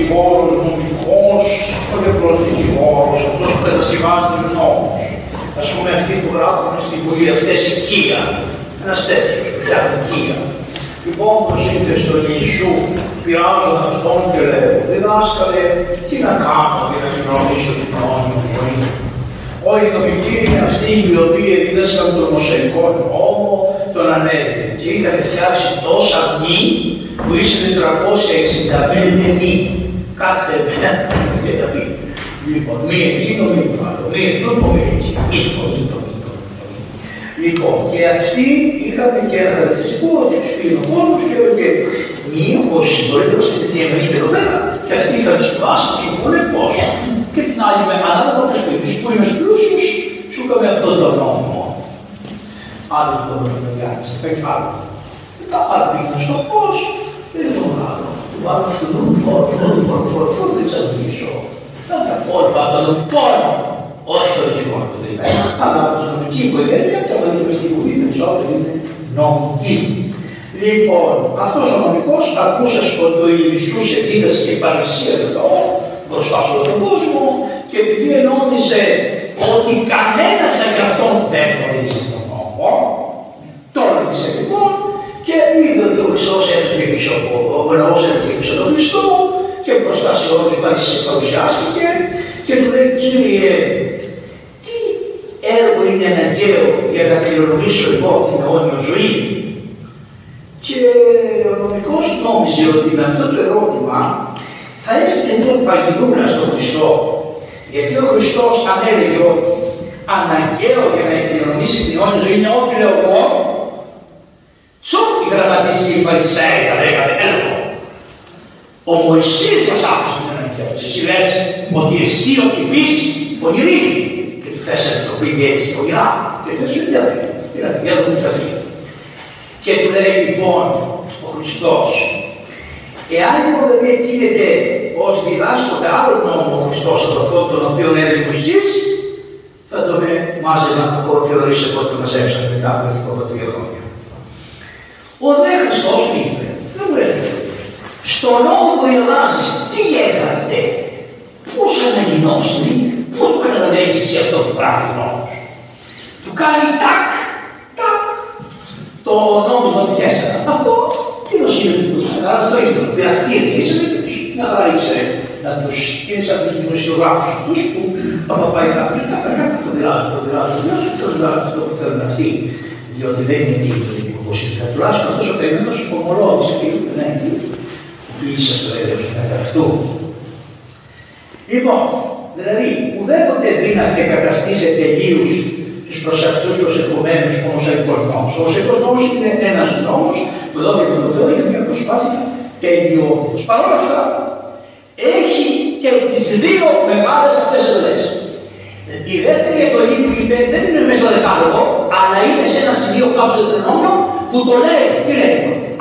δικηγόρος, νομικός, όχι απλώς δικηγόρος, αυτός που κατασκευάζει τους νόμους. Ας πούμε αυτοί που γράφουν στην Βουλή αυτές οικία, ένας τέτοιος που φτιάχνει οικία. Λοιπόν, όπως ήρθε στον Ιησού, πειράζουν αυτόν και λέω, διδάσκαλε, τι να κάνω για να κοινωνήσω την αιώνια ζωή. Όλοι οι νομικοί είναι αυτοί οι οποίοι δίδασκαν τον Μωσαϊκό νόμο, τον ανέβη και είχαν φτιάξει τόσα μη που ήσουν 365 μη. Κάθε μέρα και τα πει. Λοιπόν, μία εκείνο, μία άλλο, μία εκείνο, μία εκεί. Λοιπόν, λοιπόν, Λοιπόν, και αυτοί είχαν και ένα χαρακτηριστικό ότι τους πήγαινε ο κόσμος και έλεγε Μία, όπω μπορείτε να σκεφτείτε τι εννοείται εδώ πέρα; Και αυτοί είχαν συμβάσει να σου πούνε πώς. Και την άλλη με ανάλογα το σπίτι σου που είναι πλούσιο, σου είχαμε αυτό το νόμο. Άλλος δεν μπορεί να κάνει, θα κάνει άλλο. Μετά άλλο πήγαινε στο πώς, δεν είναι το άλλο. Του βάλω αυτόν τον φόρο, φόρο, φόρο, φόρο, φόρο, δεν ξαναδίσω. Θα τα πω, πάντα τον πόνο. Όχι το δικηγόρο του δηλαδή, αλλά από την νομική οικογένεια και από την μυστική που είναι περισσότερο είναι νομική. Λοιπόν, αυτός ο νομικός ακούσας ότι ο Ιησούς εδίδασε και παρουσία του λαό μπροστά σε όλο τον κόσμο και επειδή ενόμιζε ότι κανένας από αυτόν δεν γνωρίζει τον νόμο, τώρα της λοιπόν και είδε ότι ο Χριστός έρχεται πίσω από ο λαός έρχεται πίσω από τον Χριστό και μπροστά σε όλους του παρουσιάστηκε και του λέει Κύριε, τι έργο είναι αναγκαίο για να κληρονομήσω εγώ την αιώνια ζωή; Και ο νομικός νόμιζε ότι με αυτό το ερώτημα θα έστειλε μια παγιδούρα στον Χριστό. Γιατί ο Χριστός αν έλεγε ότι αναγκαίο για να κληρονομήσει την αιώνια ζωή είναι ό,τι λέω εγώ, τσοκ οι γραμματείς και οι Φαρισαίοι θα λέγανε έργο. Ο Μωυσής μας άφησε την αναγκαίο. Εσύ λες ότι εσύ ο τυπής πονηρή και του θες να το πει και έτσι πονηρά και λες ότι δεν είναι. Δηλαδή δεν θα πει. Και του λέει λοιπόν ο Χριστός, εάν λοιπόν δεν γίνεται ως διδάσκονται άλλο νόμο ο Χριστός από αυτό τον οποίο έλεγε ο Μωυσής, θα τον μάζευαν το χώρο και ορίσε από το μαζέψαν μετά από τρία χρόνια. Ο δε Χριστός μου είπε, δεν μου λέει, στον νόμο που διαβάζεις, τι έγραφε, πώς αναγνώσει, πώς το καταλαβαίνεις εσύ αυτό που γράφει ο νόμος. Του κάνει τάκ, τάκ, το νόμισμα του τέσσερα. Αυτό τι είναι ο σύλλογος του Άρα το ίδιο, διακτήρια, είσαι τέτοιος. Μια χαρά ήξερε να τους, είναι σαν τους δημοσιογράφους αυτούς που άμα πάει κάποιος, κάποια κάτι το πειράζουν, το πειράζουν, το πειράζουν, το πειράζουν αυτό που θέλουν αυτοί. Διότι δεν είναι δίκαιο το δικό όπως είναι. Τουλάχιστον αυτός ο καημένος ομολόγησε και είπε, ναι, που πλήσα στο έλεος κατά αυτού. Λοιπόν, δηλαδή, ουδέποτε δύναται καταστήσει σε τελείους τους προς αυτούς τους ερχομένου ο Μωσαϊκό νόμο. Ο Μωσαϊκό νόμος είναι ένας νόμος που δόθηκε από τον Θεό για μια προσπάθεια τελειότητας. Παρ' όλα αυτά, έχει και τις δύο μεγάλες αυτές εντολές. Η δεύτερη εντολή που είπε δεν είναι μέσα στο δεκάλογο, αλλά είναι σε ένα σημείο κάπου στο τρενόμο που το λέει, τι λέει,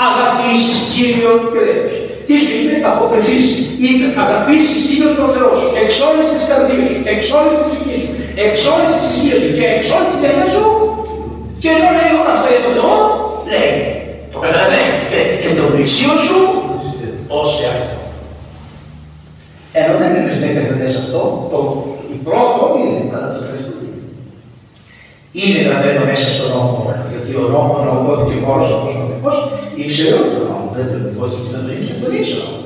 αγαπήσεις κύριο και δεύτερο. Τι σου είπε, αποκριθείς. Είπε, αγαπήσεις Κύριο τον Θεός σου, εξ όλης της καρδίας σου, εξ όλης της ψυχής σου, εξ όλης της ισχύας σου και εξ όλης της καρδιάς σου. Και ενώ λέει όλα αυτά για τον Θεό, λέει, το καταλαβαίνεις, και, και το πλησίο σου ως αυτό. Ενώ δεν είναι στις δέκα αυτό, το, η πρώτο είναι κατά το τελευταίο είναι γραμμένο μέσα στον νόμο, γιατί ο νόμο, ο νόμο, ο δικηγόρο, ο προσωπικό, ήξερε όλο τον νόμο. Δεν τον είπε ότι δεν τον ήξερε, τον ήξερε όμω.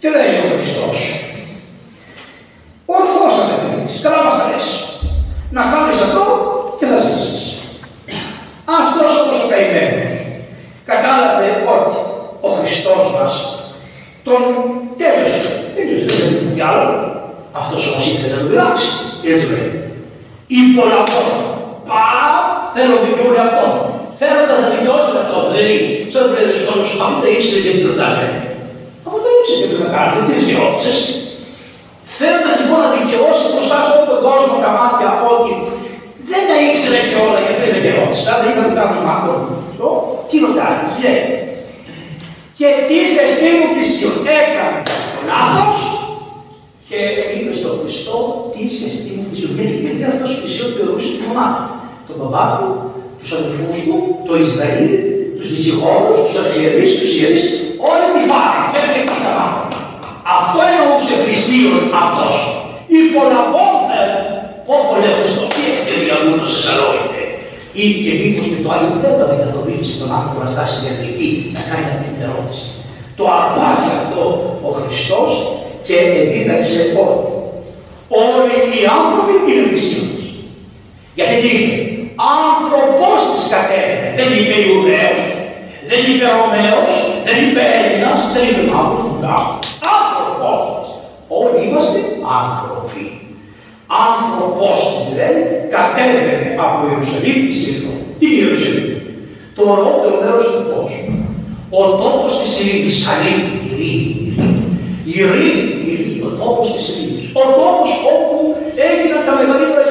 Τι λέει ο Χριστό. Ορθώ απευθυνθεί, καλά μα αρέσει. Να κάνει αυτό και θα ζήσει. Αυτό όμω ο καημένο κατάλαβε ότι ο Χριστό μα τον τέλειωσε. Τέλειωσε, δεν είναι τι άλλο. Αυτό όμω ήθελε να τον πειράξει. Και έτσι λέει. Υπολαβώ. Πα, θέλω να δικαιώνει αυτό. Θέλω να θα δικαιώσω αυτό. Δηλαδή, σαν να πει ο αφού το ήξερε και τι ρωτάνε. Αφού το ήξερε και τι να κάνει, τις δικαιώτησε. Θέλοντα λοιπόν να δικαιώσει μπροστά σε όλο τον κόσμο τα μάτια ότι δεν τα ήξερε και όλα γι' αυτό η δικαιώτησε. Αν δεν είχαν κάνει μάτια, τι ρωτάει, τι λέει. Και τι σε στείλουν πλησίον. Έκανε το λάθος και είπε στον Χριστό τι σε στείλουν πλησίον. Γιατί, γιατί αυτός πλησίον θεωρούσε την ομάδα. Τον μπαμπά τους, του αδελφούς του, το Ισραήλ, τους δικηγόρους, τους αρχιερείς, τους ιερείς, όλη τη φάρη. Μέχρι εκεί τα πάμε. εκκλησίων αυτός. Υπολαβώνται Όπω λέει ο Χριστός, τι ευκαιρία μου σε Θεσσαλόνικη. Ή και μήπως και το Άγιο Πνεύμα δεν καθοδήγησε τον άνθρωπο να φτάσει στην Ιατρική να κάνει αυτή την ερώτηση. Το αρπάζει αυτό ο Χριστός και εδίδαξε ότι όλοι οι άνθρωποι είναι χριστιανοί. Γιατί τι είπε, άνθρωπος της κατέβαινε, δεν είπε Ιουδαίος, δεν είπε Ρωμαίος, δεν είπε Έλληνας, δεν είπε μαύρος, ούτε άνθρωπος Όλοι είμαστε άνθρωποι. Άνθρωπος δηλαδή κατέβαινε από Ιερουσαλήμ εις Ιερουσαλήμ. Τι είναι Ιερουσαλήμ, το ορότερο μέρος του κόσμου. Ο τόπος της ειρήνης, Σαλήμ, ειρήνη, ειρήνη. Ειρήνη, ειρήνη, ο τόπος της ειρήνης. Ο τόπος όπου έγιναν τα μεγαλύτερα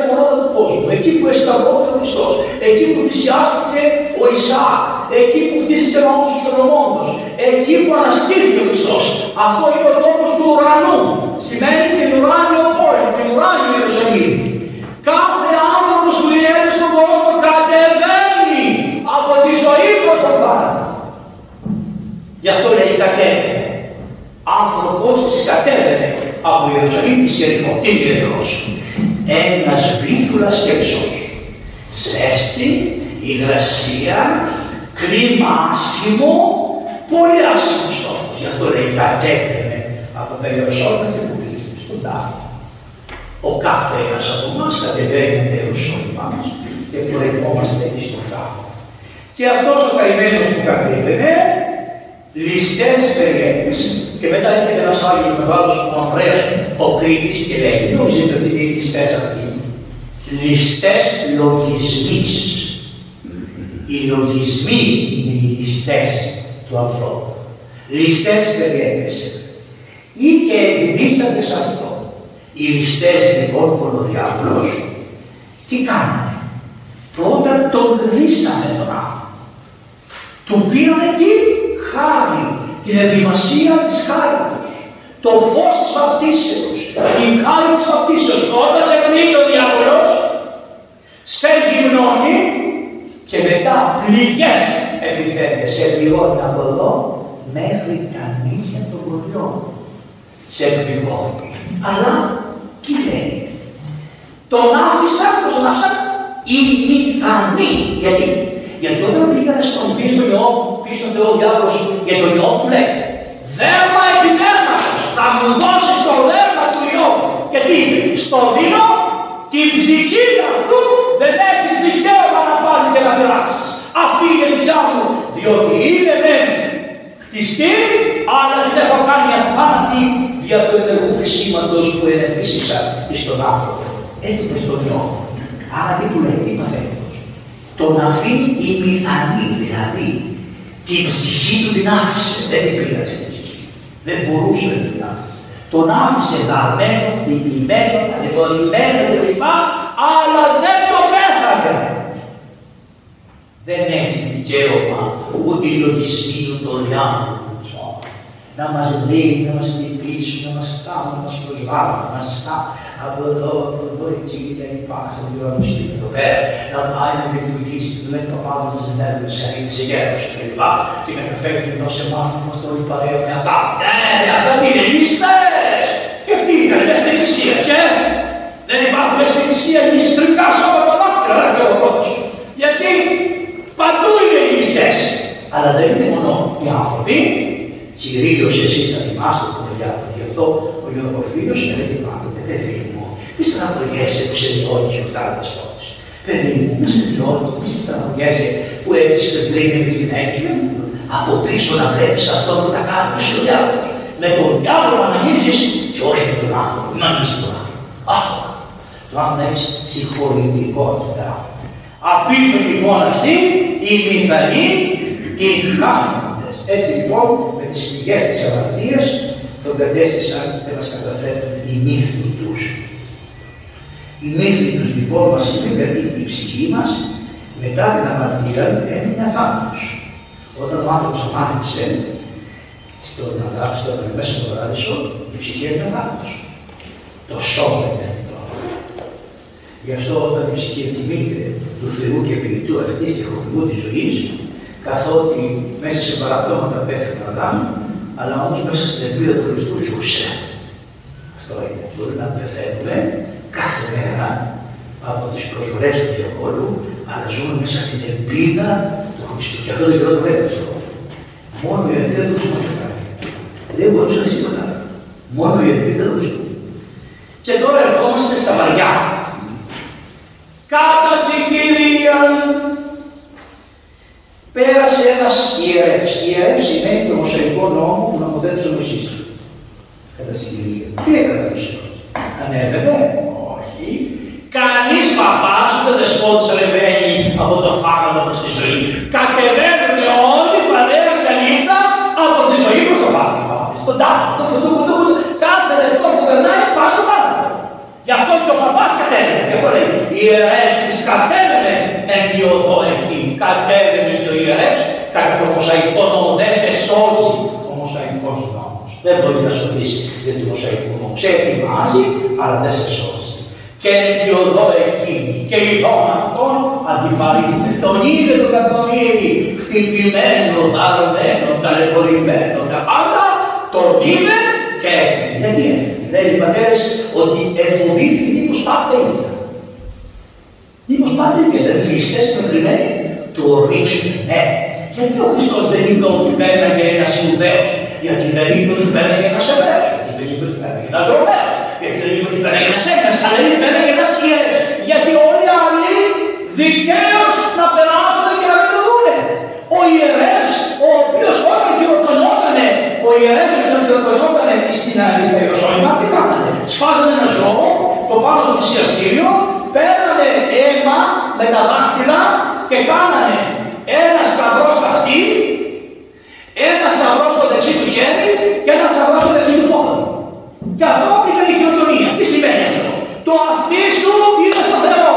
γεγονότα του κόσμου. Εκεί που εσταυρώθηκε ο Χριστός. Εκεί που θυσιάστηκε ο Ισαάκ. Εκεί που χτίστηκε ο νόμος του Σολομόντος. Εκεί που αναστήθηκε ο Χριστός. Αυτό είναι ο τόπος του ουρανού. Σημαίνει την ουράνιο πόλη, την ουράνιο Ιερουσαλήμ. Κάθε άνθρωπος που είναι στον κόσμο κατεβαίνει από τη ζωή προς τον θάνατο. Γι' αυτό λέει κατέβαινε. Άνθρωπος της κατέβαινε από Ιερουσαλήμ της Ιερικό. Τι είναι Ιερικός. Ένας βήθουλας σκέψος. Ζέστη, υγρασία, κλίμα άσχημο, πολύ άσχημος στόχος. Γι' αυτό λέει κατέβαινε από τα Ιεροσόλυμα και που πήγε στον τάφο. Ο κάθε ένας από εμάς κατεβαίνει τα Ιεροσόλυμα μας και πορευόμαστε στον τάφο. Και αυτός ο καημένος που κατέβαινε, ληστές περιέγνες, και μετά έρχεται ένας άλλος μεγάλος ο Ανδρέας, ο Κρήτης και λέει, δεν νομίζετε ότι είναι οι ληστές αυτοί; Ληστές λογισμής. Οι λογισμοί είναι οι ληστές του ανθρώπου. Ληστές περιέγνες. Ή και επιδίστανται σε αυτό. Οι ληστές λοιπόν που ο διάβολος, τι κάνανε; Πρώτα τον δίσανε τον άνθρωπο. Του πήρανε τι χάρη την ετοιμασία της χάριτος, το φως της βαπτίσεως, την χάρη της βαπτίσεως. Όταν σε πνίγει ο διάβολος, σε γυμνώνει και μετά πληγές επιθέτει, σε πληγώνει από εδώ μέχρι τα νύχια των κοριών. Σε πληγώνει. Αλλά τι λέει; Τον άφησα, πώς τον άφησα, ημιθανή. Γιατί; Γιατί όταν πήγανε στον πίσω Ιώβ, πίσω Θεό διάβολος για τον Ιώβ του λέει δέρμα επιδέρματος, θα μου δώσεις το δέρμα του Ιώβ. Γιατί είπε, στο δίνω την ψυχή αυτού δεν έχεις δικαίωμα να πάρεις και να πειράξεις. Αυτή είναι δικιά μου, διότι είναι μεν χτιστή, αλλά δεν έχω κάνει αθάνατη δια του ενεργού φυσίματος που ενεφύσισα εις τον άνθρωπο. Έτσι και στον Ιώβ. Άρα τι του λέει, τι παθαίνει τον αφήνει η μηθανή, δηλαδή την ψυχή του την άφησε, δεν την πήραξε την ψυχή. Δεν μπορούσε να την πειράξει. Τον άφησε δαρμένο, λυπημένο, κατηγορημένο κλπ. Αλλά δεν το πέθανε. Δεν έχει δικαίωμα ούτε οι λογισμοί του το διάβολο να μας λέει, να μας λυπήσει, να μας κάνουν, να μας προσβάλλουν, να μας κάνουν από εδώ, από εδώ, εκεί και λοιπά, να την ουρανιστή εδώ πέρα, να πάει να λειτουργήσει, του λέει το πάνω σας ζητάνε σε αλήθεια γέρος και λοιπά, και μεταφέρει εδώ σε εμάς που είμαστε όλοι παρέα με αγάπη. Ναι, αυτά τι είναι, λίστες! Και τι ήταν, μέσα στην εκκλησία, και; Δεν υπάρχουν μέσα στην εκκλησία ληστρικά σώματα ολόκληρα, λέει ο πρώτος. Γιατί παντού είναι οι ληστές. Αλλά δεν είναι μόνο οι άνθρωποι, κυρίως εσείς θα θυμάστε το παιδιά του. Γι' αυτό ο Γιώργος έλεγε πάντοτε, παιδί μου, μη στεναχωριέσαι που σε διώνει ο τάδας πόδες. Παιδί μου, μη σε διώνει, μη στεναχωριέσαι που έχεις πριν με τη γυναίκα από πίσω να βλέπεις αυτό που τα κάνουν στους διάβολους. Με τον διάβολο να αγγίζεις και όχι με τον άνθρωπο, να αγγίζεις τον άνθρωπο. Αχ, το αν έχεις συγχωρητικότητα. Απίθουν λοιπόν αυτοί οι μηθανοί την χάνοντες. Έτσι λοιπόν με τις πηγές της αμαρτίας τον κατέστησαν και μας καταθέτουν οι μύθοι τους. Οι μύθοι τους λοιπόν μας είναι γιατί η ψυχή μας μετά την αμαρτία έμεινε αθάνατος. Όταν ο άνθρωπος αμάρτησε στον αγάπη, μέσα στον παράδεισο, η ψυχή έμεινε αθάνατος. Το σώμα είναι αυτό. Γι' αυτό όταν η ψυχή θυμείται του Θεού και ποιητού αυτής και χωρικού της ζωής, καθότι μέσα σε παραπλώματα πέφτει ο Αδάμ, αλλά όμως μέσα στην ελπίδα του Χριστού ζούσε. Μπορεί να πεθαίνουμε κάθε μέρα από τις προσβολές του διαβόλου, αλλά ζούμε μέσα στην ελπίδα του Χριστού. Και αυτό το καιρό το αυτό. Μόνο η ελπίδα του Χριστού κάνει. Δεν μπορούσε να τίποτα Μόνο η ελπίδα του Χριστού. Και τώρα ερχόμαστε στα βαριά. Κατά συγκυρία πέρασε ένας ιερεύς. Ιερεύς σημαίνει το μοσαϊκό νόμο που νομοθέτησε ο Μωσής. Κατά συγκυρία. Τι έκανε ο Μωσής. Ανέβαινε; Όχι. Κανείς παπάς ούτε δεσπότης ανεβαίνει από το θάνατο προς τη ζωή. Κατεβαίνουν όλοι παρέα καλίτσα από τη ζωή προς το θάνατο. Στον τάφο, το το κάθε λεπτό που περνάει πας στο θάνατο. Γι' αυτό και ο παπάς κατέβαινε. Γι' αυτό λέει, οι ιερεύσεις κατέβαινε εν διοδό εκεί. Κατέβαινε και ο ιερεύς κατά το μοσαϊκό νόμο. Δεν σε σώζει ο μοσαϊκός νόμος. Δεν μπορείς να σωθείς για το μοσαϊκό νόμο. Σε ετοιμάζει, αλλά δεν σε σώζει. Και εν διοδό εκείνη. Και ειδών αυτόν αντιπαρήλθε. Τον είδε τον κακομύρι, χτυπημένο, δαρμένο, ταλαιπωρημένο, τα πάντα. Τον είδε και έφυγε. Γιατί έφυγε; Λένε οι πατέρες ότι εφοβήθηκε μήπως πάθει Μήπως πάθει και δεν λύσες προκειμένου του ορίσουν. Ναι. Γιατί ο Χριστός δεν είπε ότι πέρναγε ένας Ιουδαίος. Γιατί δεν είπε ότι πέρναγε ένας Εβραίος. Γιατί δεν είπε ότι πέρναγε ένας Ρωμαίος. Γιατί δεν είπε ότι πέρναγε ένας Έλληνας. Αλλά δεν πέρναγε ένας Ιερές. Γιατί όλοι οι άλλοι δικαίως να περάσουν και να μην το δούνε. Ο ιερεύς, ο οποίος όταν χειροκρονότανε, ο ιερεύς όταν χειροκρονότανε στην στα Ιεροσόλυμα, τι κάνανε; Σφάζανε ένα ζώο, το πάνω στο θυσιαστήριο, παίρνανε αίμα με τα δάχτυλα και κάνανε ένα σταυρό στα αυτή, ένα σταυρό στο δεξί του χέρι και ένα σταυρό στο δεξί του πόδι. Και αυτό ήταν η κοινωνία. Τι σημαίνει αυτό; Το αυτί σου είναι στο Θεό.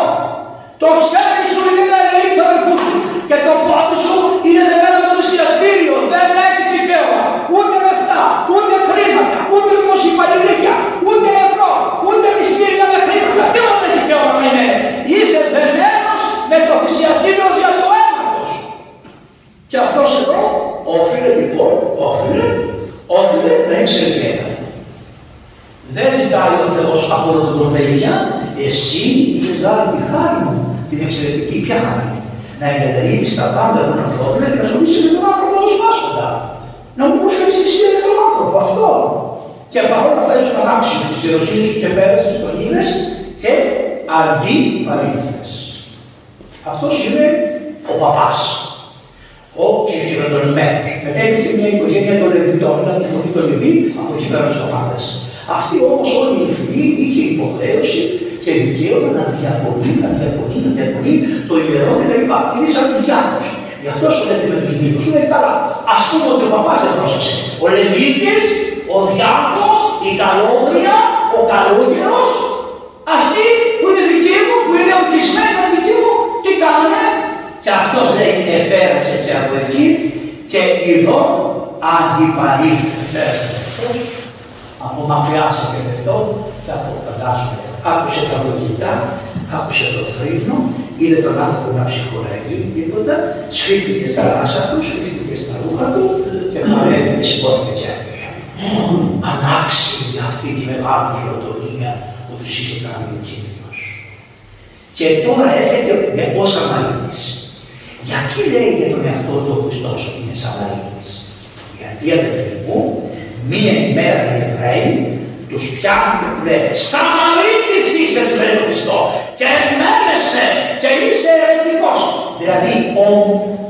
Το χέρι σου είναι να ελεγχεί του αδελφού σου. Και το πόδι σου είναι δεμένο με το θυσιαστήριο. Δεν έχεις δικαίωμα. Ούτε λεφτά, ούτε χρήματα, ούτε δημοσιοπαλληλίκια, το θυσιαστήριο δια του αίματος. Και αυτός εδώ όφιλε λοιπόν, όφιλε, όφιλε να ήξερε ένα. Δεν ζητάει ο Θεός από όλο τον πρωτεΐνια, εσύ είχες λάβει τη χάρη μου, την εξαιρετική, ποια χάρη. Να εγκαταλείπεις τα πάντα των ανθρώπων και να ασχολείσαι με τον άνθρωπο ως πάσχοντα. Να μου προσφέρεις εσύ με τον άνθρωπο, αυτό. Και παρόλα αυτά ήσουν ανάξιος της ιεροσύνης σου και πέρασες τον είδες και αντί παρήλθες. Αυτός είναι ο παπάς. Ο και χειροτονημένος. Μετά υπήρχε μια οικογένεια των Λεβιτών, ήταν τη φωνή των Λεβί, από εκεί πέρα στο Πάδες. Αυτή όμως όλη η φυλή είχε υποχρέωση και δικαίωμα να διαπολεί, να διαπολεί, να διαπολεί το ιερό και τα λοιπά. Είναι σαν τους διάκους. Γι' αυτό σου λέτε με τους δίκους, σου λέει καλά. Ας πούμε ότι ο παπάς δεν πρόσεξε. Ο Λεβίτης, ο διάκος, η καλόγρια, ο καλόγερος, αυτοί που είναι δικοί μου, που είναι ορκισμένοι δικοί μου, τι κάνανε; Και αυτός λέει, επέρασε και από εκεί και εδώ αντιπαρήλθες από μακριά σε πετετό και από φαντάζομαι. Άκουσε τα λογικά, άκουσε το θρύνο, είδε τον άνθρωπο να ψυχοραγεί τίποτα, σφίχθηκε στα ράσα του, σφίχθηκε στα ρούχα του και παρέμεινε και σηκώθηκε και έφυγε. Ανάξιη αυτή τη μεγάλη χειροτονία που τους είχε κάνει ο Κύριος. Και τώρα έρχεται ο Σαμαρίτης. Γιατί λέει για τον εαυτό του ο Χριστός ότι είναι Σαμαρίτης; Γιατί αδελφοί μου, μία ημέρα οι Εβραίοι τους πιάνουν και τους λένε Σαμαρίτης είσαι του λέει το Χριστό και εμένεσαι και είσαι ερετικός. Δηλαδή ο,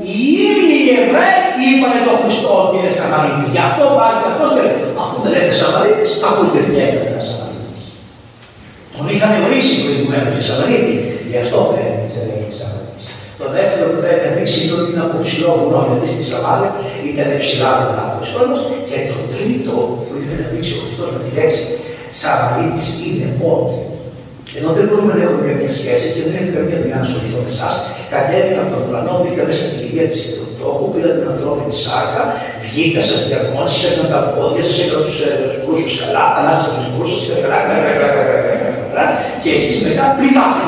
οι ίδιοι οι Εβραίοι είπαν τον Χριστό ότι είναι Σαμαρίτης. Γι' αυτό πάλι και αυτός λέει αφού δεν λέτε Σαμαρίτης ακούτε τι έκανε Σαμαρίτης. Τον είχαν ορίσει προηγουμένως οι Σαμαρίτη, γι' αυτό δεν είναι Σαμαρίτης. Το δεύτερο που θέλει να δείξει είναι ότι είναι από ψηλό βουνό, γιατί στη Σαμάρια ήταν ψηλά βουνά ο Χριστός. Και το τρίτο που ήθελε να δείξει ο Χριστός με τη λέξη Σαμαρίτης είναι ότι ενώ δεν μπορούμε να έχουμε καμία σχέση και δεν έχει καμία δουλειά να ασχοληθώ με εσάς, κατέβηκα από τον ουρανό, μπήκα μέσα στην κηδεία της Θεοτόκου, πήρα την ανθρώπινη σάρκα, βγήκα, σας διαγνώρισα, έκανα τα πόδια σας, έκανα τους κρούσου καλά, ανάστησα τους κρούσου και καλά, καλά, και εσείς μετά πληγάστε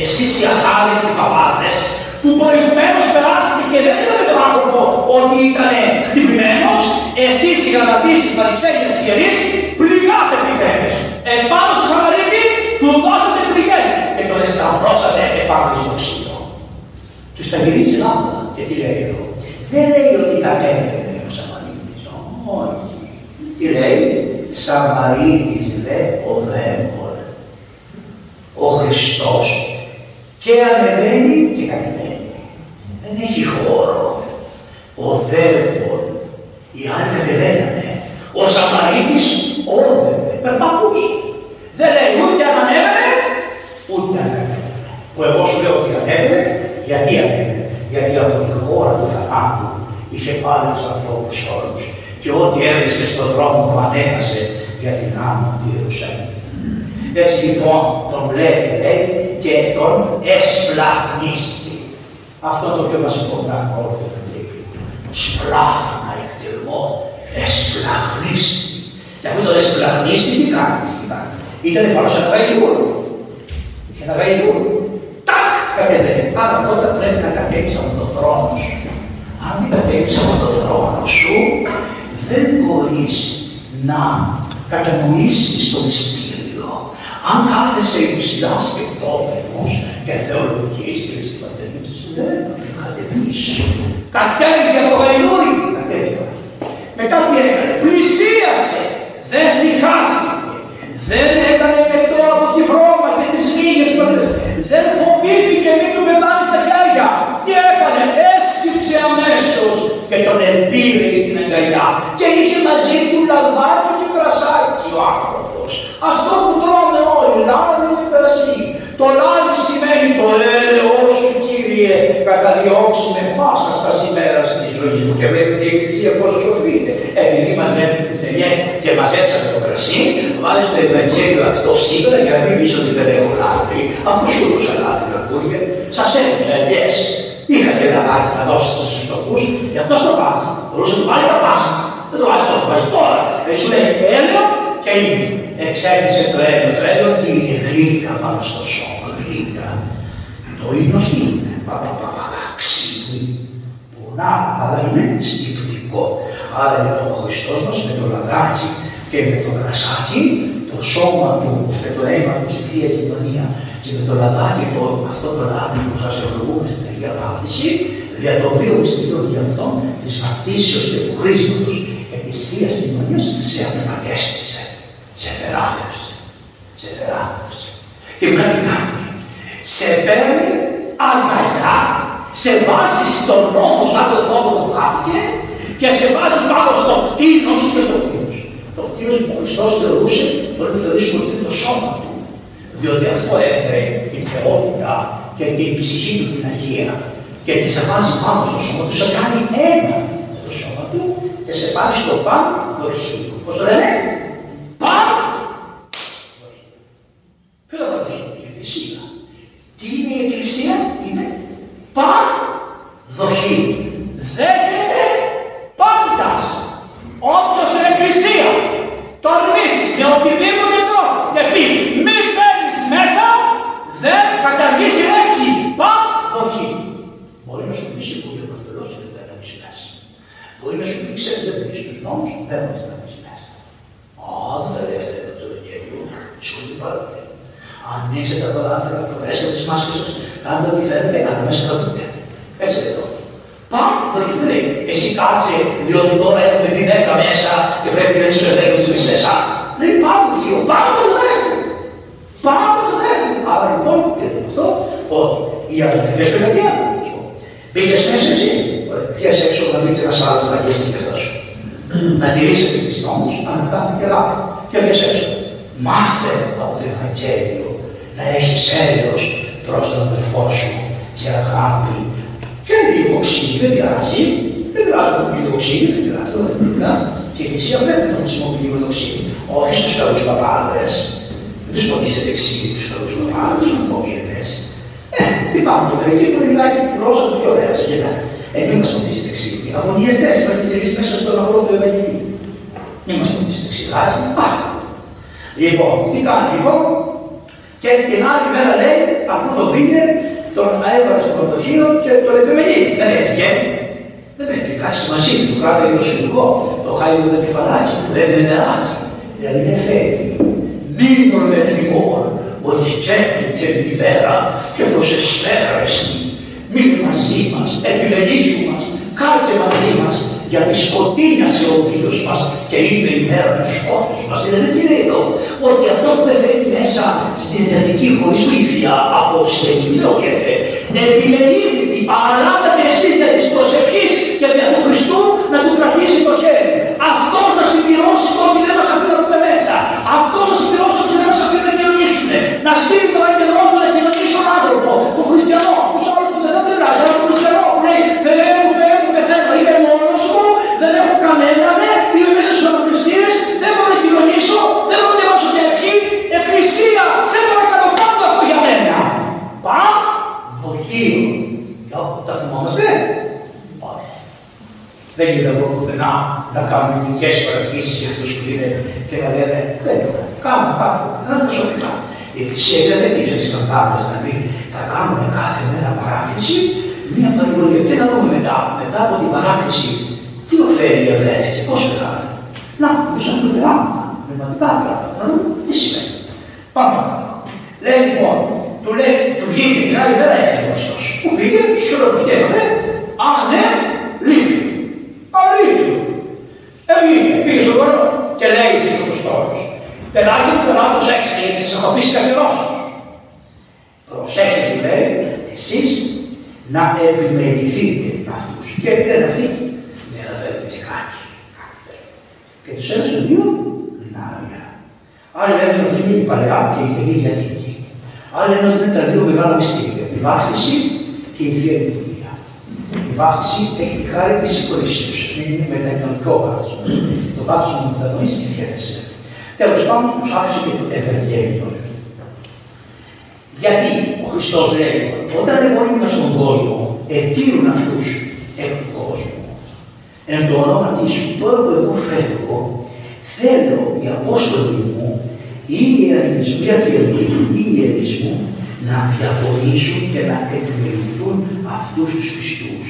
εσείς οι αχάριστοι παπάδες που προηγουμένως περάσατε και δεν είδατε τον άνθρωπο ότι ήταν χτυπημένος, εσείς οι γραμματείς, οι φαρισαίοι, οι αρχιερείς, πληγάστε επιθέμες. Επάνω στο Σαμαρίτη του δώσατε πληγές και τον εσταυρώσατε επάνω στο ξύλο. Τους τα γυρίζει λάμπα και τι λέει εδώ. Δεν λέει ότι κατέβαινε ο Σαμαρίτης. Όχι. Τι λέει; Σαμαρίτης δε ο δαίμον. Ο Χριστός και ανεβαίνει και κατεβαίνει. Δεν έχει χώρο. Ο δέμον. Οι άλλοι κατεβαίνανε. Ο Σαμαρίτης όδευε, περπατούσε. Δεν λέει ούτε αν ανέβαινε, ούτε αν ανέβαινε. Που εγώ σου λέω ότι ανέβαινε, γιατί ανέβαινε; Γιατί από τη χώρα του θανάτου είχε πάρει τους ανθρώπους όλους και ό,τι έβρισκε στον δρόμο του ανέβασε για την άμμο του Ιερουσαλήμ. Έτσι λοιπόν τον βλέπει λέει και τον εσπλαχνίστη. Αυτό το πιο βασικό πράγμα όλο το βιβλίο. Σπλάχνα εκτελμό, εσπλαχνίστη. Και αυτό το εσπλαχνίστη τι κάνει, τι κάνει. Ήταν πάνω σε ένα γαϊδούρ. Είχε ένα γαϊδούρ. Τάκ, κατεβαίνει. Άρα τότε πρέπει να κατέβεις από τον θρόνο σου. Αν δεν κατέβεις από τον θρόνο σου, δεν μπορείς να κατανοήσεις το μυστήριο. Αν κάθεσαι υψηλάς σκεπτόμενος και θεολογικής και στις πατέρες, δεν κατεβείς. Κατέβηκε από το γαϊδούρι, κατέβηκε. Μετά τι έκανε, πλησίασε, δεν συγχάθηκε, δεν έκανε μετό από τη βρώμα και τις λίγες φορές, δεν φοβήθηκε μην του πεθάνεις στα χέρια. Τι έκανε, έσκυψε αμέσως και τον επήρε στην αγκαλιά και είχε μαζί του λαδάκι και κρασάκι ο άνθρωπος. Αυτό που τρώμε όλοι, λάδι και κρασί. Το λάδι σημαίνει το έλεος σου Κύριε, καταδιώξει με πάσα στα σήμερα στη ζωή μου. Και βλέπετε η Εκκλησία πόσο σοφείται. Επειδή μαζεύετε τις ελιές και μαζέψατε το κρασί, βάζει στο Ευαγγέλιο αυτό σήμερα για να μην πεις ότι δεν έχω λάδι. Αφού σου έδωσα λάδι, ακούγε, σας έδωσα ελιές. Είχατε λαδάκι να δώσετε στους φτωχούς, γι' αυτό το βάζει. Μπορούσε να το βάλει τα πάσα. Δεν το βάζει τώρα, το βάζει τώρα. Δεν σου λέει έλαιο και είναι. Εξέλιξε το έλαιο. Το έλαιο τι είναι, γλύκα πάνω στο σώμα, γλύκα. Το ύπνος τι είναι, πα, πα, πα, πα, ξύπνη, πονά, αλλά είναι στυπτικό. Άρα λοιπόν ο Χριστός μας με το λαδάκι και με το κρασάκι, το σώμα του και το αίμα του στη Θεία Κοινωνία και με το λαδάκι, το, αυτό το λάδι που σας ευλογούμε στην Αγία Βάπτιση, δια το δύο μυστήριο για αυτό της βαπτίσεως και του χρήσματος και της Θείας Κοινωνίας σε απεκατέστησε, σε θεράπευσε, σε θεράπευσε. Και κάτι κάνει, σε παίρνει αγκαλιά, σε βάζεις στον νόμο σαν τον νόμο που χάθηκε και σε βάζεις πάνω στο κτίνο σου και το κτίνο σου. Το κτίνο που ο Χριστός θεωρούσε, μπορεί να θεωρήσουμε ότι είναι το σώμα του. Διότι αυτό έφερε την θεότητα και την ψυχή του την Αγία. Και τη σε βάζει πάνω στο σώμα του, σε κάνει ένα με το σώμα του και σε πάει στο παν δοχείο. Πώς το λένε, παν δοχείο. Ποιο είναι το δοχείο, η Εκκλησία. Τι είναι η Εκκλησία, είναι παν δοχείο. Δέχεται πάντας. Όποιος στην Εκκλησία τορμήσει με οτιδήποτε τρόπο και πει μη παίρνεις μέσα, δεν καταργήσει η λέξη παν δοχείο. Μπορεί να σου πει σίγουρα ο Παντελός και δεν θα μπεις μέσα. Μπορεί να σου πει ξέρεις δεν βρεις τους νόμους, δεν μπορείς να μπεις μέσα. Α, δεν δεύτερο το Ευαγγέλιο, σχολεί πάρα πολύ. Ανοίξτε τα παράθυρα, φορέστε τις μάσκες σας, κάντε ό,τι θέλετε, αλλά μέσα θα το Έτσι εδώ. Πάμε, θα το λέει. Εσύ κάτσε, διότι τώρα έχουμε πει δέκα μέσα και πρέπει να είσαι ο του μέσα. Λέει πάμε γύρω, πάμε μας δέχουν. Πάμε μας δέχουν. Άρα λοιπόν, και αυτό, ότι οι αδελφές του γιατί Πήγες μέσα εσύ, πιες έξω να δείτε ένα άλλο να γες την πεθά σου. Να τηρήσετε τις νόμους, αν κάνετε και λάθη. Και βγες έξω. Μάθε από το Ευαγγέλιο να έχεις έλεος προς τον αδελφό σου και αγάπη. Και λίγο ξύλι, δεν πειράζει. Δεν πειράζει να λίγο ξύλι, δεν πειράζει. Δεν Και η Εκκλησία πρέπει να χρησιμοποιεί λίγο ξύλι. Όχι στους καλούς παπάδες. Δεν τους ποτίζετε ξύλι τους καλούς παπάδες, τους απομύριδες. Ε, υπάρχουν και μερικοί που μιλάει και τη γλώσσα τους πιο ωραία σε γεννά. Ε, μην μας ποτίζετε ξύλι. Οι αγωνιαστές είμαστε και εμείς μέσα στον αγώνα του Ευαγγελίου. Μην μας ποτίζετε ξυλάκι, άστα. Λοιπόν, τι κάνει λοιπόν, και την άλλη μέρα λέει, αφού τον πήγε, τον έβαλε στο πρωτοχείο και τον επιμελήθηκε. Δεν έφυγε. Δεν έφυγε. Κάτσε μαζί του, κράταγε το συλλογό, το χάιδο το κεφαλάκι, του έδινε νεράκι. Δηλαδή δεν φεύγει. μήνων εθνικών, ότι τσέπη και μηδέρα και προς εσφαίρα εστί. Μείνε μαζί μας, επιμελήσου μας, κάτσε μαζί μας, γιατί σκοτίνιασε ο βίος μας και ήρθε η μέρα του σκότους μας. Δηλαδή τι λέει εδώ, ότι αυτός που δεν θέλει μέσα στην εντατική χωρίς βοήθεια από στεγής, όχι έθε, επιμελήθητη, παραλάβετε εσείς για της προσευχής και για του Χριστού να του κρατήσει το χέρι. Δοχείο. Τα θυμόμαστε; Δεν είναι εγώ πουθενά να κάνουμε ειδικές παρατηρήσεις για αυτούς που είναι και να λένε Δεν κάνουμε κάθε δεν προσωπικά. Η Εκκλησία δεν δέχτηκε τι καμπάνε να πει θα κάνουμε κάθε μέρα παράκληση, μία παρηγορία. Τι να δούμε μετά, μετά από την παράκληση, τι ωφέλει ευρέθηκε, πώς πεθάνε. Να, εμείς να το περάμε, πνευματικά πράγματα, να δούμε τι σημαίνει. Πάμε. Λέει λοιπόν, του λέει, του βγήκε την άλλη μέρα έφυγε ο Που πήγε, στου όλου και έπαθε, α ναι, λύθη. Αλήθεια. Έβγαινε, πήγε στον χώρο και λέει στους Αποστόλους. Πελάτη μου, πελάτη προσέξτε, γιατί σας έχω αφήσει καθερός. Προσέξτε, του λέει, εσείς να επιμεληθείτε αυτούς. Και λένε αυτοί, ναι, αλλά θέλετε και κάτι. Και τους έδωσε δύο δυνάμια. Άλλοι λένε ότι είναι η Παλαιά και η Καινή Διαθήκη. Άλλοι λένε ότι είναι τα δύο μεγάλα μυστήρια, η βάφτιση και η Θεία Λειτουργία. Η βάφτιση έχει τη χάρη της συγχωρήσεω. Είναι μετανοητικό βάφτισμα. Το βάφτισμα που μετανοεί και χαίρεσαι. Τέλος πάντων, τους άφησε και το Ευαγγέλιο. Γιατί ο Χριστός λέει, όταν εγώ ήμουν στον κόσμο, ετήρουν αυτούς εκ του κόσμου. Εν το όνομα της σου, τώρα που εγώ φεύγω, θέλω οι Απόστολοι μου ή οι ιεραρχισμοί, ή οι ιερείς μου, να διαπονήσουν και να επιμεληθούν αυτούς τους πιστούς.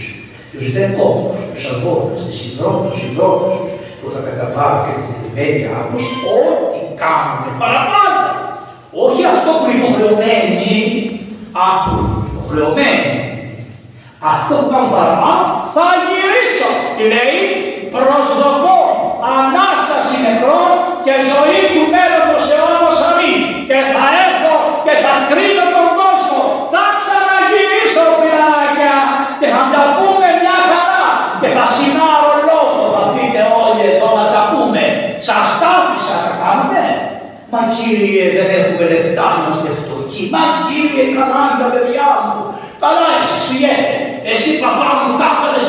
Τους δεκόμους, τους αγώνες, τις συντρότους, συντρότους που θα καταβάλουν και την επιμέλειά τους, ό,τι κάνουν παραπάνω. Όχι αυτό που είναι υποχρεωμένοι, άκου, υποχρεωμένοι. Αυτό που κάνουν παραπάνω, θα γυρίσω. Τι λέει, προσδοκώ Ανάσταση νεκρών και ζωή του μέλλοντος αιώνος αμήν. Και θα έρθω και θα κρίνω τον κόσμο. Θα ξαναγυρίσω φιλάκια και θα τα πούμε μια χαρά. Και θα συνάρω λόγο. Θα πείτε όλοι εδώ να τα πούμε. Σας τα άφησα, τα κάνετε; Μα κύριε δεν έχουμε λεφτά, είμαστε φτωχοί. Μα κύριε καλά τα παιδιά μου. Καλά εσείς φυγέτε. Εσύ παπά μου τα έκανες,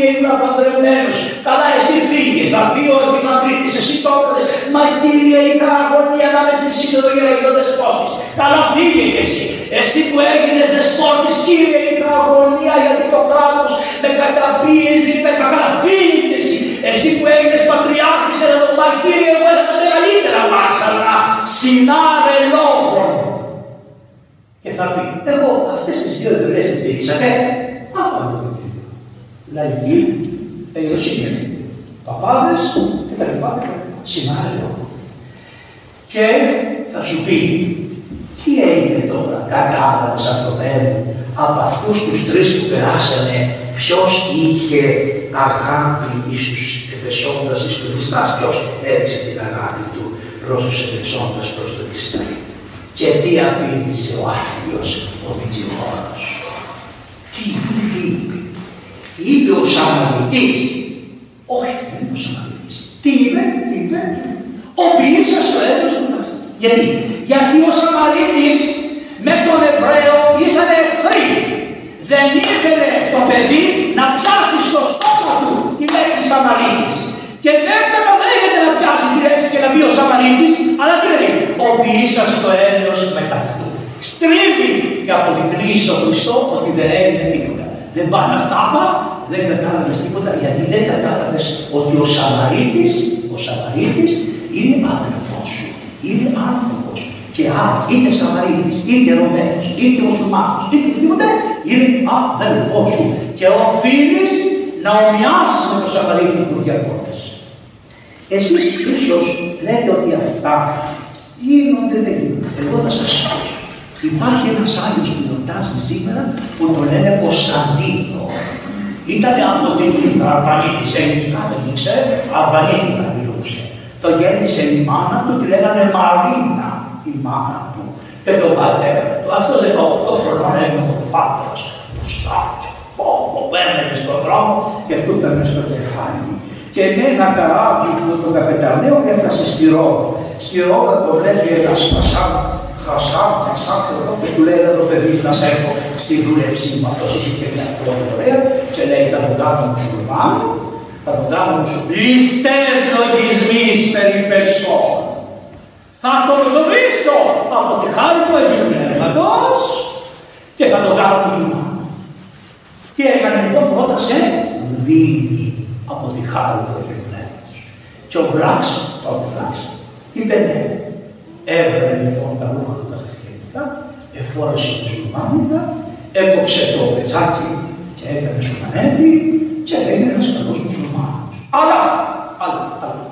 μα κύριε είμαι παντρεμένος. Καλά εσύ φύγε, θα δει ο Δημαντρίτης, εσύ το έκανες. Μα κύριε είχα αγωνία να είμαι στη σύνοδο για να γίνω δεσπότης. Καλά φύγε και εσύ. Εσύ που έγινες δεσπότης, κύριε είχα αγωνία γιατί το κράτος με καταπίεζε και τα καλά φύγε και εσύ. Εσύ που έγινες πατριάρχης, εδώ, μα κύριε εγώ έκανα μεγαλύτερα βάσανα. Συνάρε λόγων. Και θα πει, εγώ αυτές τις δύο εντολές τις στηρίσατε. Αυτό είναι το κριτήριο. Λαϊκή, εγγλωσία, παπάδες και τα λοιπά. Συνάρελο. Και θα σου πει, τι έγινε τώρα, κατάλαβες αυτό από αυτούς τους τρεις που περάσανε, ποιος είχε αγάπη εις τους επεσόντας, εις τους Χριστάς, ποιος έδειξε την αγάπη του προς τους επεσόντας, προς τον Χριστά. Και τι απήντησε ο άφιλος, ο δικηγόρος. Τι είπε, τι είπε. Είπε ο Σαμαριτής. Όχι, δεν είπε ο Σαμαριτής. Τι είπε, τι είπε. Ο ποιήσας το έδωσε του αυτού. Γιατί, γιατί ο Σαμαρίτης με τον Εβραίο ήσαν εχθροί. Δεν ήθελε το παιδί να πιάσει στο στόμα του τη λέξη Σαμαρίτης. Και δεν καταδέχεται να πιάσει τη λέξη και να πει ο Σαμαρίτης, αλλά τι λέει, ο ποιήσας το έλεος μετά αυτού. Στρίβει και αποδεικνύει στον Χριστό ότι δεν έγινε τίποτα. Δεν πάει να στάπα, δεν κατάλαβες τίποτα, γιατί δεν κατάλαβες ότι ο Σαμαρίτης, ο Σαμαρίτης είναι αδελφός σου, είναι άνθρωπος. Και άρα είτε Σαμαρίτης, είτε Ρωμένος, είτε Μουσουλμάνος, είτε οτιδήποτε, είναι αδελφός σου. Και οφείλεις να ομοιάσεις με τον Σαμαρίτη που διακόπτεις. Εσείς ίσως λέτε ότι αυτά Γίνονται, δεν γίνονται. Εγώ θα σας πω. Υπάρχει ένας Άγιος που γιορτάζει σήμερα που το λένε Κωνσταντίνο. Ήταν από την Λίδα, Αρβανίτης, ελληνικά δεν ήξερε, Αρβανίτικα μιλούσε. Το γέννησε η μάνα του, τη λέγανε Μαρίνα, η μάνα του. Και τον πατέρα του. Αυτός 18 χρονών έγινε ο φάτος. Πουστάκια, πόπο, παίρνε στον δρόμο και του έπαιρνε στο κεφάλι. Και με ένα καράβι που τον καπεταναίο έφτασε στη Ρόδο. Στη Ρόδο το βλέπει ένας Χασάν, Χασάν, Χασάν, και του λέει εδώ παιδί να σε έρθω στη δούλεψή μου. Αυτός είχε και μια πρώτη ωραία και λέει θα τον κάνω μουσουλμάνο, θα τον κάνω μουσουλμάνο. Λιστές λογισμοί περί πεσών. Θα τον γνωρίσω από τη χάρη του Αγίου Πνεύματος και θα τον κάνω μουσουλμάνο. Τι έκανε λοιπόν πρώτα σε δίνει από τη χάρη του Αγίου Πνεύματος. Και ο Βλάξ, το Βλάξ, είπε ναι. Έβρε λοιπόν τα ρούχα του τα χριστιανικά, εφόρεσε μουσουλμάνικα, έκοψε το πετσάκι και έκανε σουμανέτη και έγινε ένας καλός μουσουλμάνος. Αλλά, αλλά, αλλά.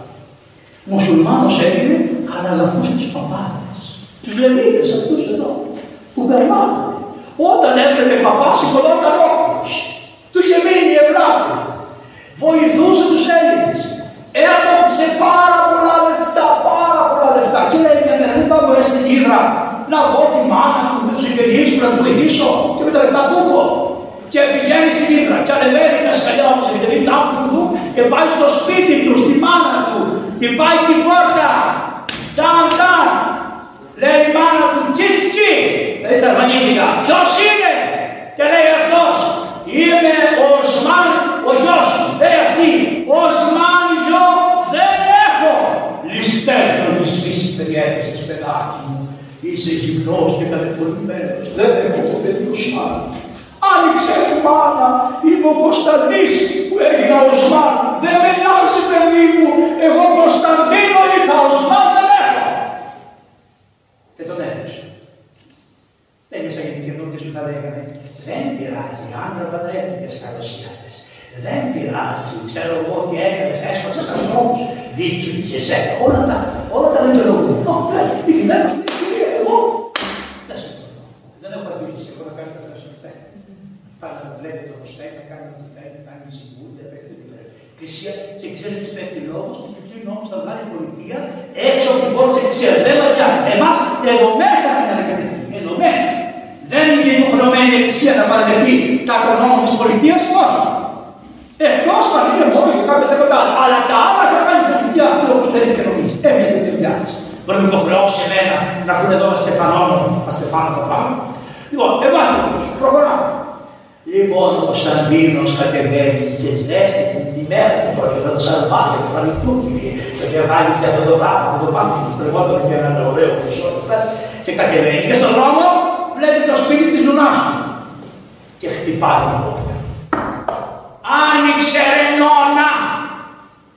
Μουσουλμάνος έγινε, αλλά αγαπούσε τους παπάδες. Τους λεβίτες αυτούς εδώ, που περνάνε. Όταν έβλεπε παπάς σηκωνόταν όρθιος. Τους είχε μείνει η Ευρώπη. Βοηθούσε τους Έλληνες. Έποψε πάρα πολλά λεφτά, πάρα πολλά λεφτά. Και λέει μια μέρα, δεν πάω στην Ήδρα να δω τη μάνα μου, με τους οικογενείς μου, να τους βοηθήσω και με τα λεφτά που έχω. Και πηγαίνει στην Ήδρα και ανεβαίνει τα σκαλιά όμως, επειδή δεν είναι του και πάει στο σπίτι του, στη μάνα του, και πάει την πόρτα. Ταν, ταν. Λέει η μάνα του, τσις, τσι. Δηλαδή στα αρβανίτικα, ποιος είναι; Και λέει αυτός, είμαι ο Οσμάν, ο γιος σου. Λέει αυτή, Οσμάν γιο δεν έχω. Ληστές νομισμής περιέργησες παιδάκι μου. Είσαι γυμνός και κατεπολυμένος. Δεν έχω το παιδί Οσμάν. Άνοιξε η μάνα, είμαι ο Κωνσταντής που έγινα Οσμάν. Δεν με νοιάζει παιδί μου, εγώ Κωνσταντίνο είχα Οσμάν δεν έχω. Και τον έδωσε. Δεν είναι σαν γιατί καινούργιες που θα λέγανε. Δεν πειράζει, άντρα παντρεύτηκες καλοσίατες. Δεν πειράζει, ξέρω εγώ τι έκανες, έσπαξες ανθρώπους. Δίκιο είχες έκα, όλα τα, όλα τα δικαιολογούν. Όχι, τι γυναίκα σου, εγώ. Δεν σε Δεν έχω αντίληψη, εγώ να κάνω τα σου θέλει. Πάει να βλέπει το πώς θέλει, να κάνει ό,τι θέλει, να κάνει συμβούλια, παίρνει ό,τι θέλει. Εκκλησία, τη εκκλησία δεν της πέφτει λόγος, την πληθύνει νόμος θα βγάλει η πολιτεία έξω από την πόλη της εκκλησίας. Δεν μας νοιάζει. Εμάς εδώ μέσα θα την ανακατευθεί. Εδώ μέσα. Δεν είναι υποχρεωμένη η εκκλησία να παραδεχθεί τα προνόμια της πολιτείας, όχι. Εκτός αν είναι μόνο για κάποια θέματα Αλλά τα άλλα θα κάνει η πολιτεία αυτό όπως θέλει και νομίζει. Εμείς δεν την νοιάζει. Μπορεί να με υποχρεώσει εμένα να έρθουν εδώ με στεφανόνο, τα στεφάνω τα πάνω. Λοιπόν, εγώ προχωράμε. Λοιπόν, ο Κωνσταντίνος κατεβαίνει και ζέστη την ημέρα του πρώτου, θα το σαλβάτε, του κύριε, το κεφάλι και αυτό το πράγμα, που το πάνω του τρεβόταν και ένα ωραίο χρυσό και κατεβαίνει. Και στον δρόμο βλέπει το σπίτι της νουνάς του. Και χτυπάει την πόρτα. Άνοιξε ρε νόνα,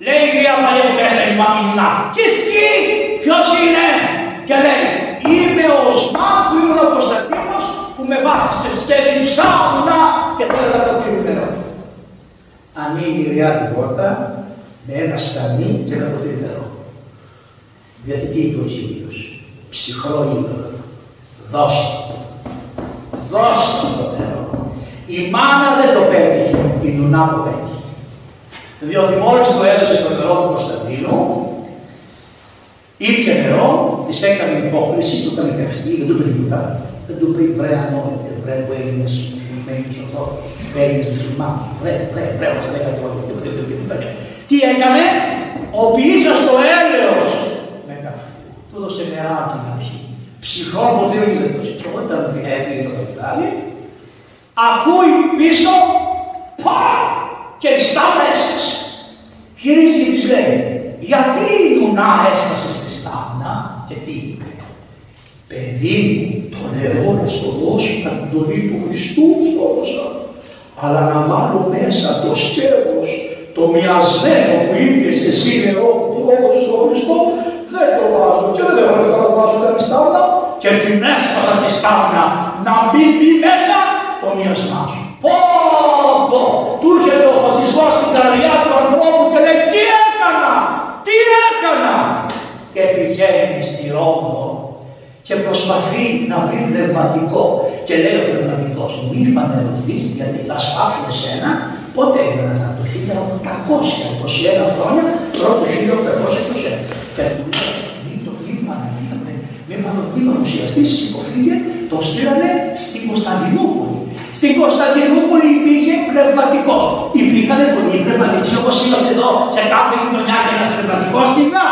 λέει η γριά παλιά που μέσα η μαμινά, τσισκή, ποιος είναι, και λέει, είμαι ο Σμάν που ήμουν ο Κωνσταντίνος που με βάφησες και διψάουνα και θέλω να το νερό. Ανοίγει η γριά την πόρτα με ένα στανί και να ποτήρι νερό. Γιατί τι είπε ο Κύριος, ψυχρό είδωλο, δώστε δώστε το νερό. Η μάνα δεν το πέτυχε, η νουνά το πέτυχε. Διότι μόλις το έδωσε το νερό του Κωνσταντίνου, ήπια νερό, της έκανε υπόκληση, του έκανε καυτή, δεν του είπε τίποτα. Δεν του πει βρε ανόητε, βρε που έγινε Έλληνες ανθρώπους, Έλληνες μουσουλμάνους, βρε, βρε, βρε, μας λέγανε το τίποτα. Τι έκανε, ο ποιήσας το έλεος με καφέ. Του έδωσε νεράκι να πιει. Ψυχρό ποτήρι και δεν το Και όταν έφυγε το καπιτάλι, ακούει πίσω, πα, και η στάτα έσπασε. Γυρίζει και της λέει, γιατί η Ιουνά έσπασε στη στάνα και τι είπε. Παιδί μου, το νερό να στο δώσω κατά την τολή του Χριστού στο έδωσα. Αλλά να βάλω μέσα το σκεύος, το μοιασμένο που είπες εσύ νερό που του έδωσε στον Χριστό, δεν το βάζω και δεν έχω λεφτά να βάζω τα στάνα και την έσπασα τη στάνα να μην μπει μέσα το μοιασμά σου. Πω, πω, του είχε το φωτισμό στην καρδιά του ανθρώπου και λέει τι έκανα, τι έκανα; Και πηγαίνει στη Ρόδο και προσπαθεί να βρει πνευματικό. Και λέει ο πνευματικός, μη φανερωθεί γιατί θα σπάσουν εσένα. Πότε έγινε αυτά, το 1821 χρόνια, πρώτο 1821. Και του λέει, το κλίμα, μη παρουσιαστή, σηκωθήκε, το στείλανε στην Κωνσταντινούπολη. Στην Κωνσταντινούπολη υπήρχε πνευματικός. Υπήρχαν πολλοί πνευματικοί όπως είμαστε εδώ σε κάθε κοινωνιά και ένας πνευματικός. Σιγά!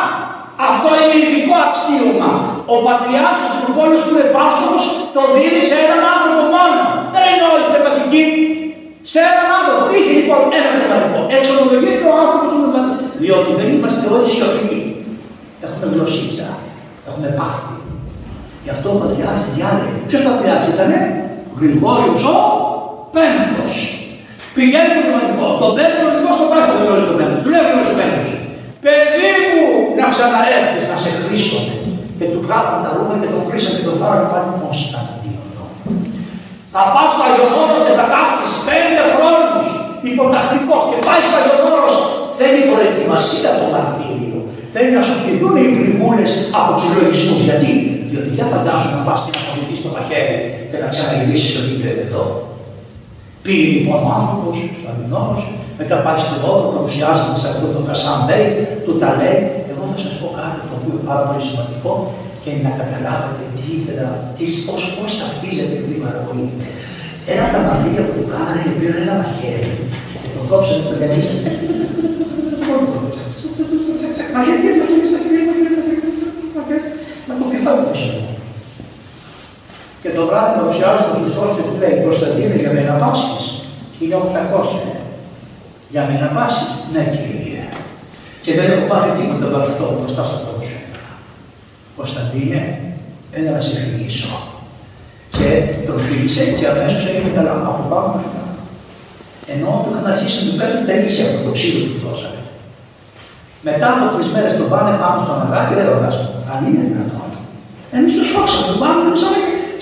Αυτό είναι ειδικό αξίωμα. Ο πατριάρχης του πόλου του Επάσχο το δίνει σε έναν άνθρωπο μόνο. Δεν είναι όλοι πνευματικοί. Σε έναν άνθρωπο. Είχε λοιπόν ένα πνευματικό. Εξολογείται ο άνθρωπος του πνευματικού. Διότι δεν είμαστε όλοι σιωπηλοί. Έχουμε γλωσσίτσα. Έχουμε πάθη. Γι' αυτό ο πατριάρχης διάλεγε. Ποιος πατριάρχης ήταν, Γρηγόριος ο Πέμπτος. Πηγαίνει στο πνευματικό. Το πέμπτο πνευματικός στο πάει στο Γρηγόριο το πέμπτο. Του λέει ο Πέμπτος. Παιδί μου να ξαναέρθει να σε χρήσουν. Και του βγάλαν τα ρούχα και τον χρήσαν και τον βγάλαν πάλι Κωνσταντίνο. Θα πα στο Αγιονόρο και θα κάτσει πέντε χρόνους υποτακτικός και πάει στο Αγιονόρο. Θέλει προετοιμασία το μαρτύριο. Θέλει να σου πληθούν οι πληγούλες από τους λογισμούς. Γιατί; Διότι για φαντάσου να πας και να φοβηθεί στο μαχαίρι και να ξαναγυρίσεις στο ίδιο εδώ. Πήγε λοιπόν ο άνθρωπος, ο Αμινόνο, μετά πάει στη Ρόδο, παρουσιάζεται σε αυτό το Χασάν Μπέι, του τα λέει. Εγώ θα σας πω κάτι το οποίο είναι πάρα πολύ σημαντικό και να καταλάβετε τι ήθελα, πώ πώς ταυτίζεται την παραγωγή. Ένα από τα μαντήλια που του κάνανε, πήραν ένα μαχαίρι και τον κόψανε το παιδί. Μαχαίρι, μαχαίρι, κεφάλι Και το βράδυ παρουσιάζει τον Χριστό και του λέει: Κωνσταντίνε, για μένα πάσχει. 1800. Για μένα πάσχει. Ναι, κύριε. Και δεν έχω πάθει τίποτα από αυτό μπροστά στα τόσο. Κωνσταντίνε, έλα να σε φιλήσω. Και τον φίλησε και αμέσως έγινε καλά από πάνω μέχρι κάτω. Ενώ του είχαν αρχίσει να του πέφτουν τα νύχια από το ξύλο που του δώσανε. Μετά από τρεις μέρες τον πάνε πάνω στον αγάπη και λέει: Αν είναι δυνατόν, εμείς το σφάξαμε, το πάμε και σαν,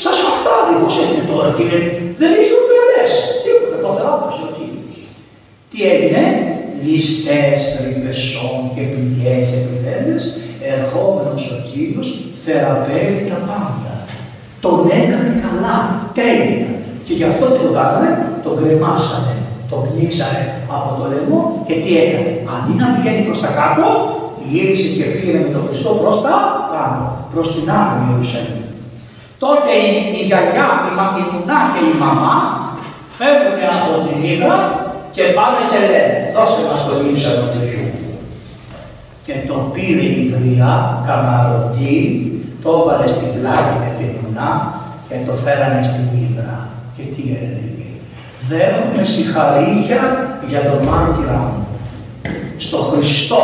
σαν σφαχτάρι, πώς έγινε τώρα κύριε. Δεν είχε ούτε λες, τίποτα, το θεράπευσε ο κύριος. Τι έγινε, ληστές, ρηπεσών και πληγές επιθέντες, ερχόμενος ο Κύριος θεραπεύει τα πάντα. Τον έκανε καλά, τέλεια. Και γι' αυτό τι το κάνανε, τον κρεμάσανε, τον πνίξανε από το λαιμό και τι έκανε. Αντί να πηγαίνει προς τα κάτω, γύρισε και πήγαινε με τον Χριστό προς τα πάνω, προς την άλλη Ιερουσαλήμ. Τότε η, η γιαγιά, η, η μουνά και η μαμά φεύγουν από την ύδρα και πάνε και λένε δώστε μας το λείψανο του γιου. Και τον πήρε η γριά, καμαρωτή, το έβαλε στην πλάτη με την μουνά και το φέρανε στην ύδρα. Και τι έλεγε. Δέχομαι συγχαρήτια για τον μάρτυρα μου. Στο Χριστό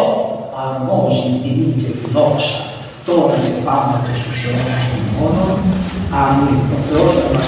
αρμόζει η τιμή και η δόξα τώρα και πάντα και στους αιώνας των μόνων. Αμήν. Ο Θεός να μας